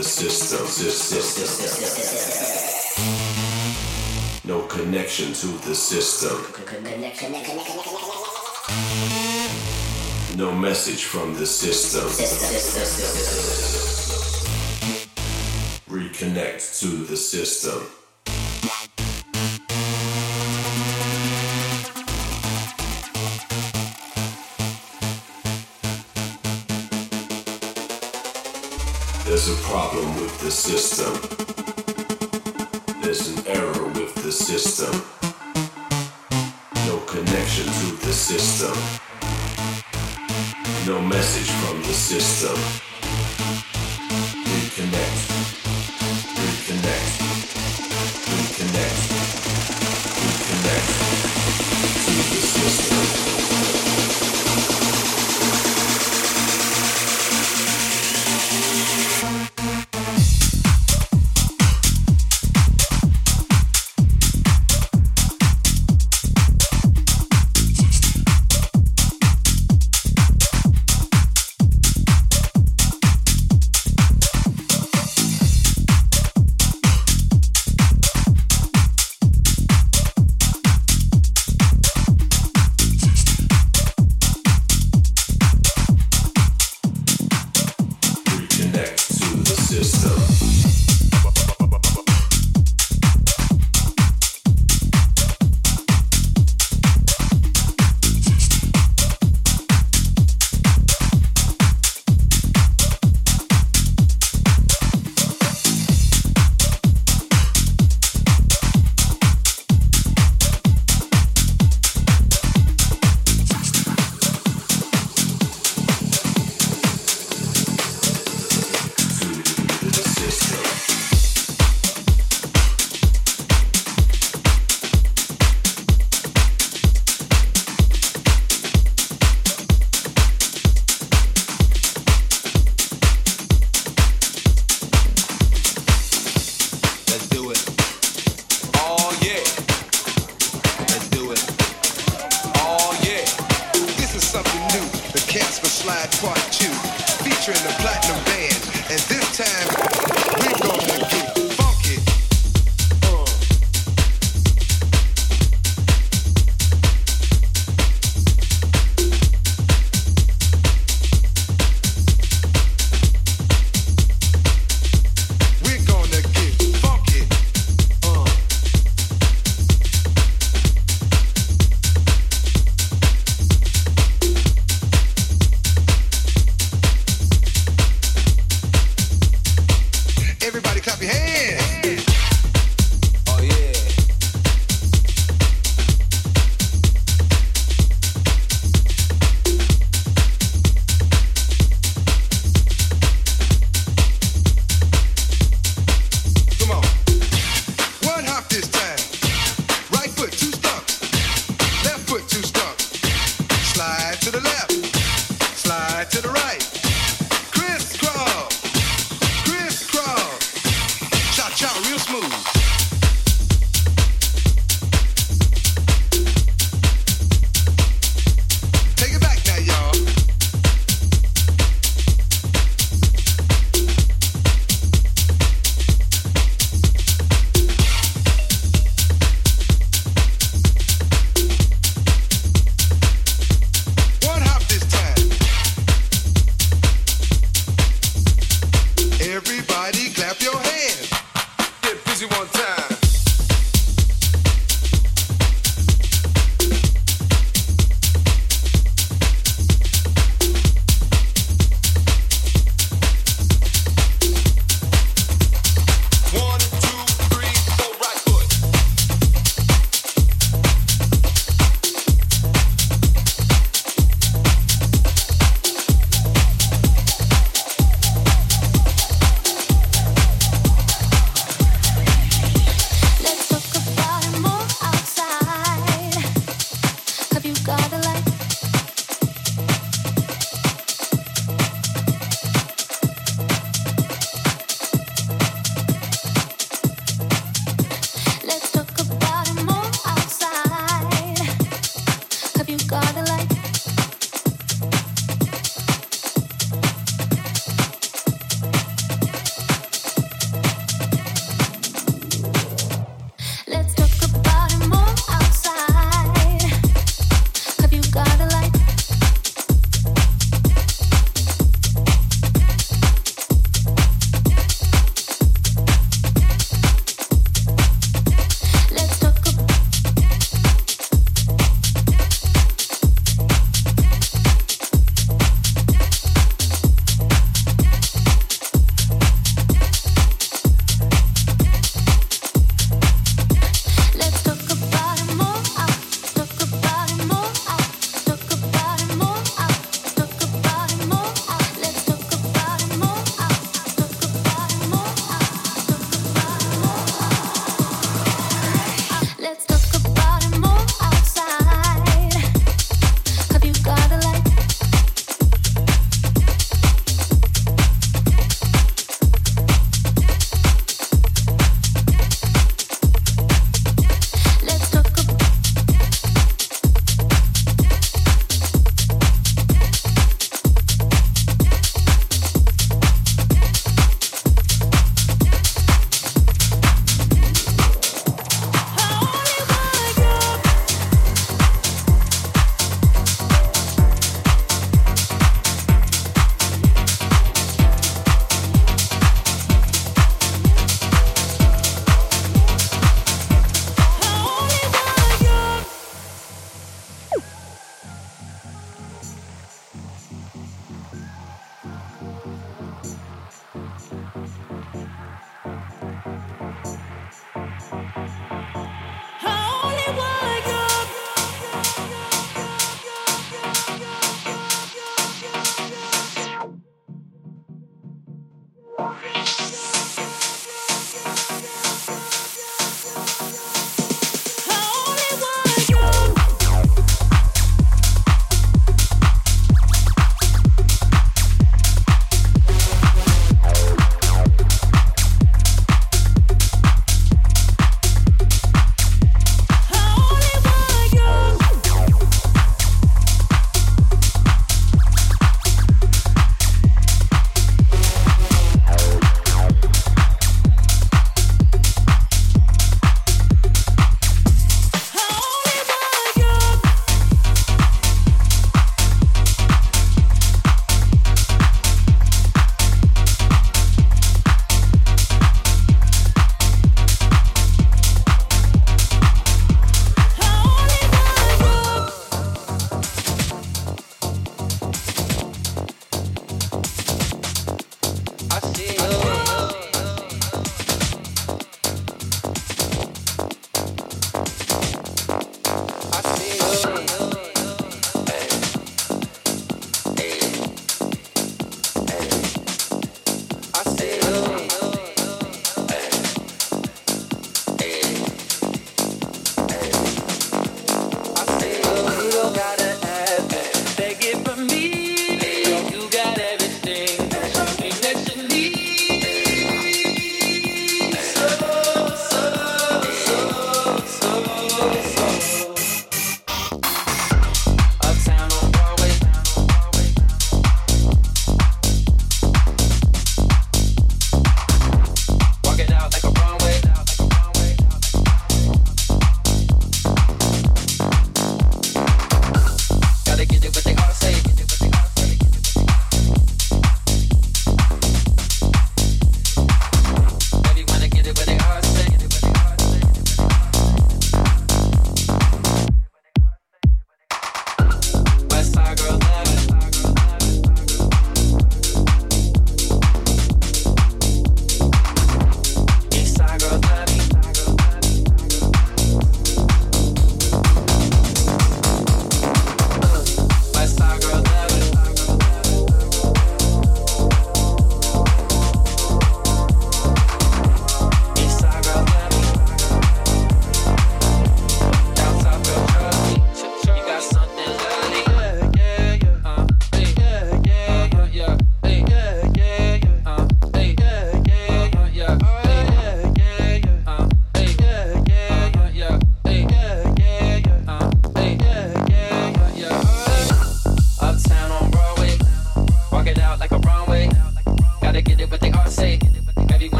the system. No connection to the system. No message from the system. Reconnect to the system. There's a problem with the system. There's an error with the system. No connection to the system. No message from the system. system.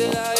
Yeah. I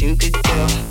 Monet.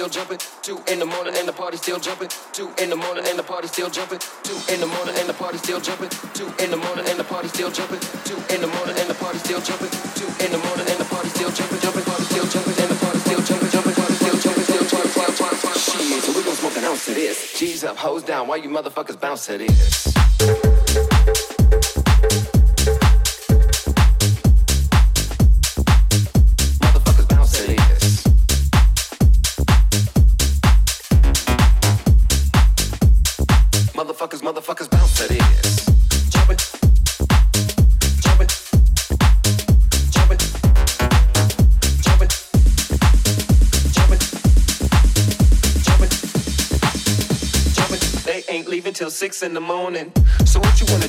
Still jumping. Two in the morning and the party still jumping. Two in the morning and the party still jumping. Two in the morning and the party still jumping. Two in the morning and the party still jumping. Two in the morning and the party still jumping. Two in the morning and the party still jumping. Jumping, party still jumping and the party still jumping. Jumping, party still jumping. Still jumping. Shit, we gon' smoke an ounce of this. G's up, hoes down. Why you motherfuckers bounce to this? In the morning. So what you wanna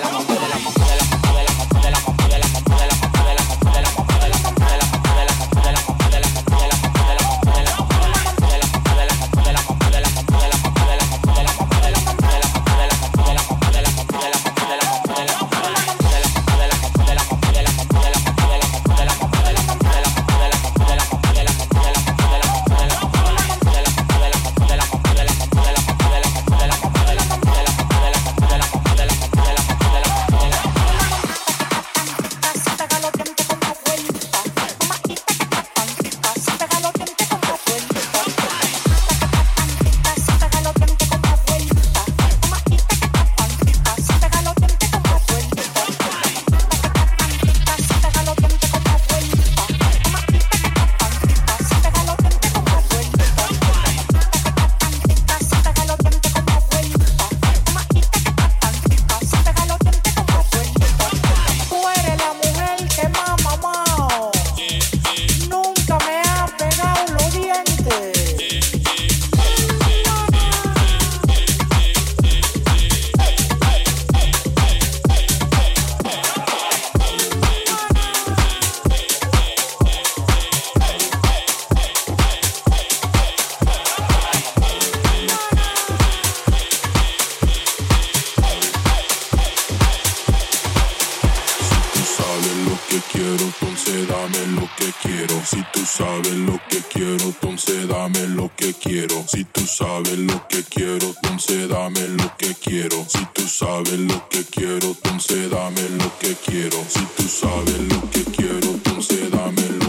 quiero, dame lo que quiero. Si tú sabes lo que quiero, entonces dame lo que quiero. Si tú sabes lo que quiero, entonces dame lo que quiero. Si tú sabes lo que quiero, entonces dame lo que quiero. Si tú sabes lo que quiero, entonces dame lo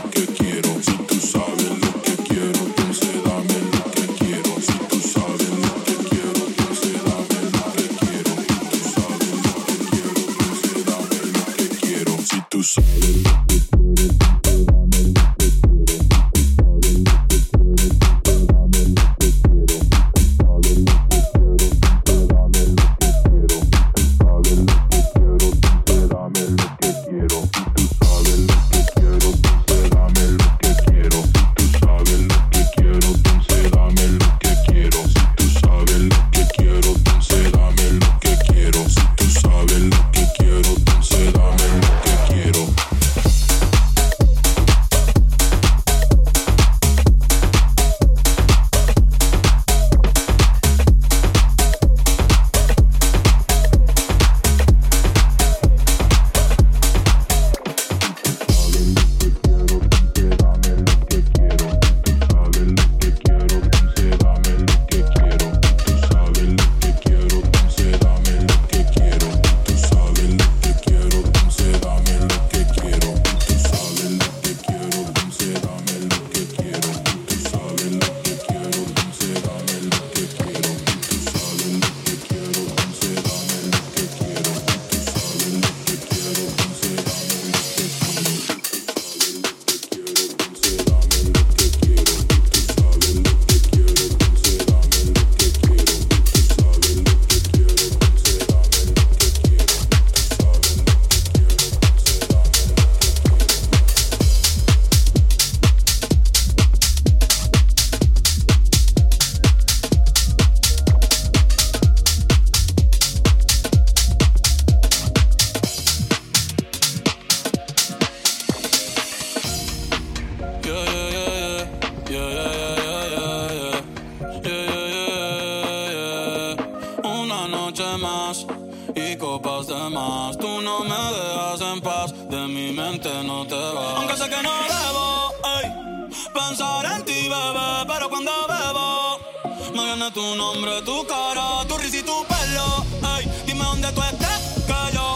tu nombre, tu cara, tu risa y tu pelo. ey. Dime dónde tú estás, que yo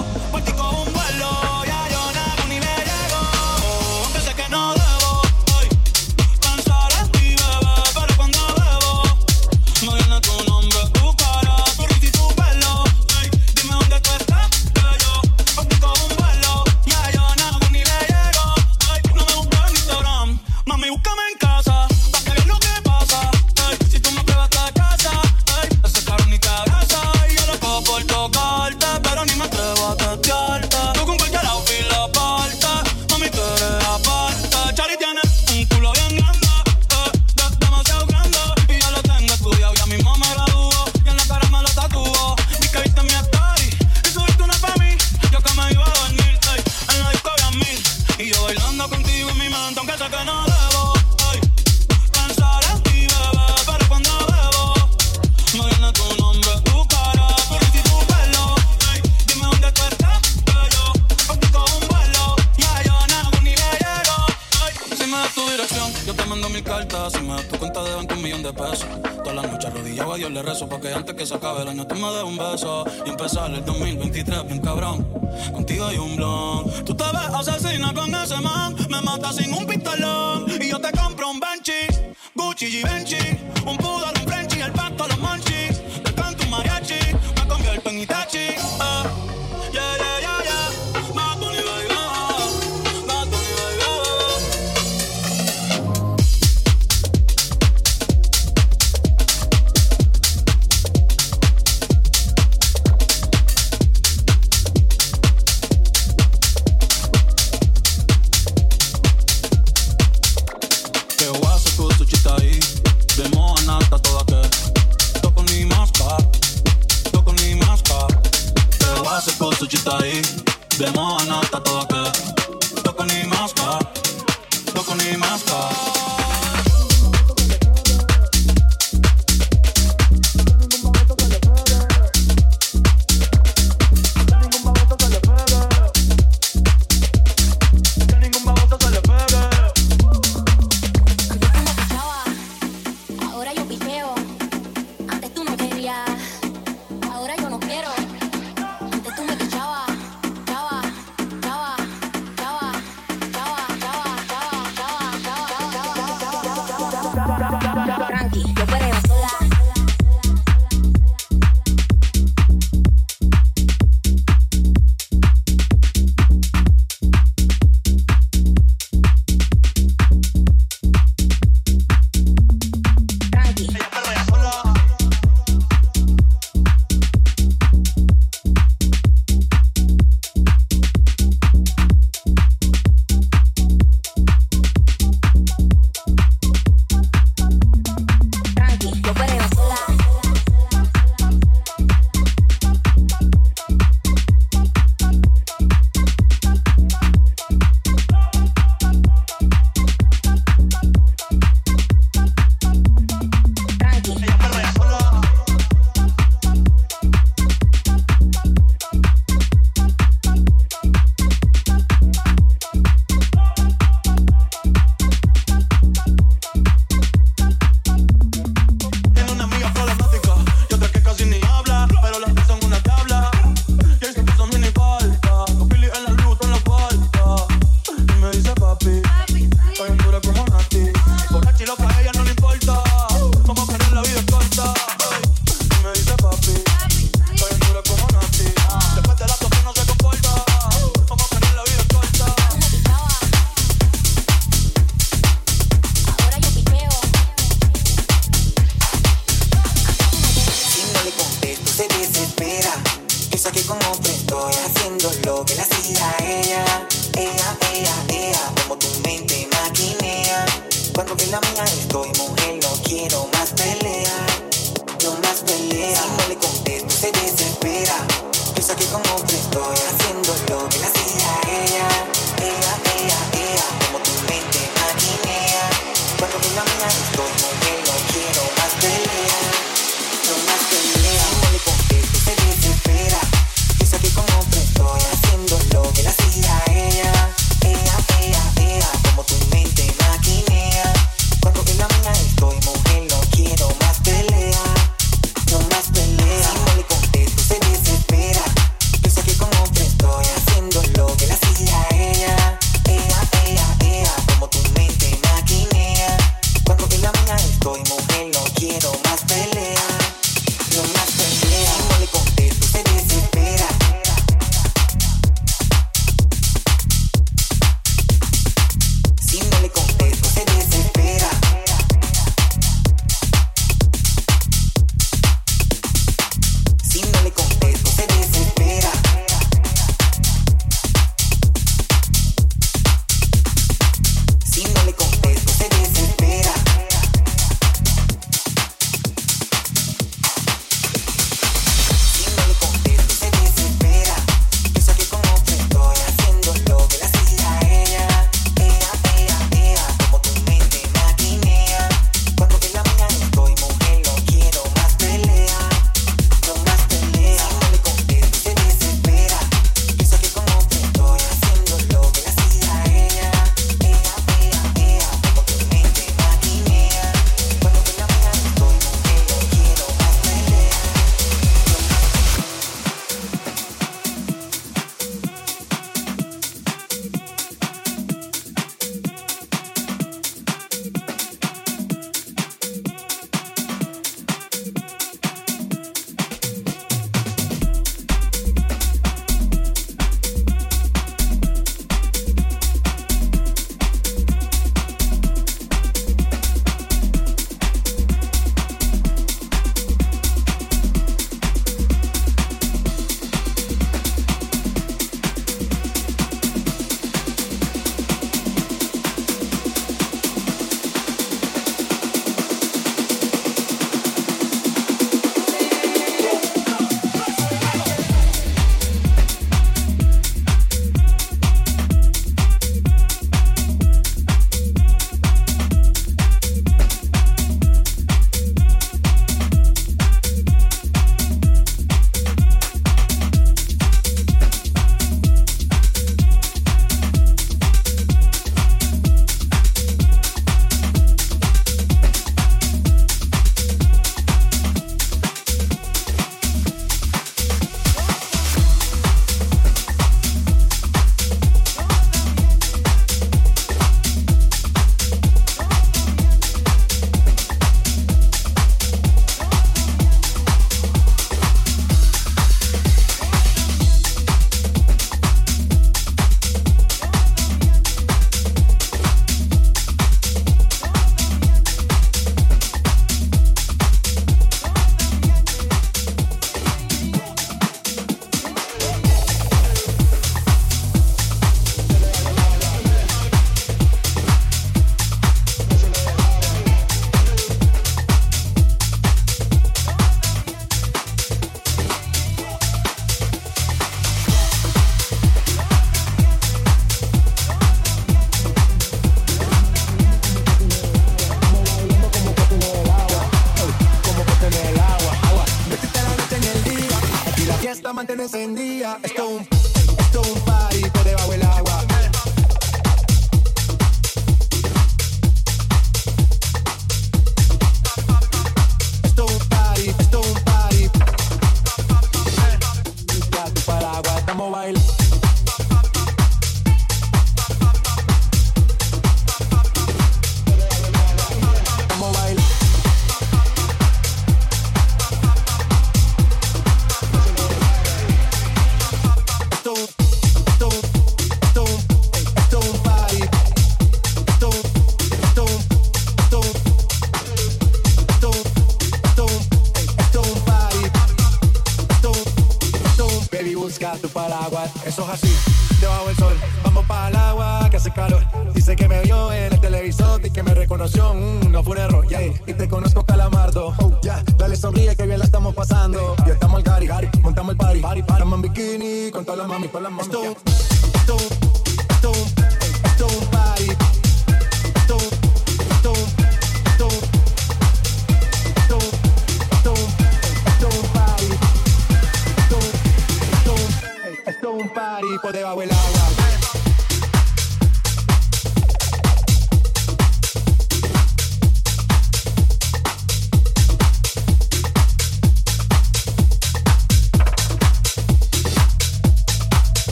que la sigue.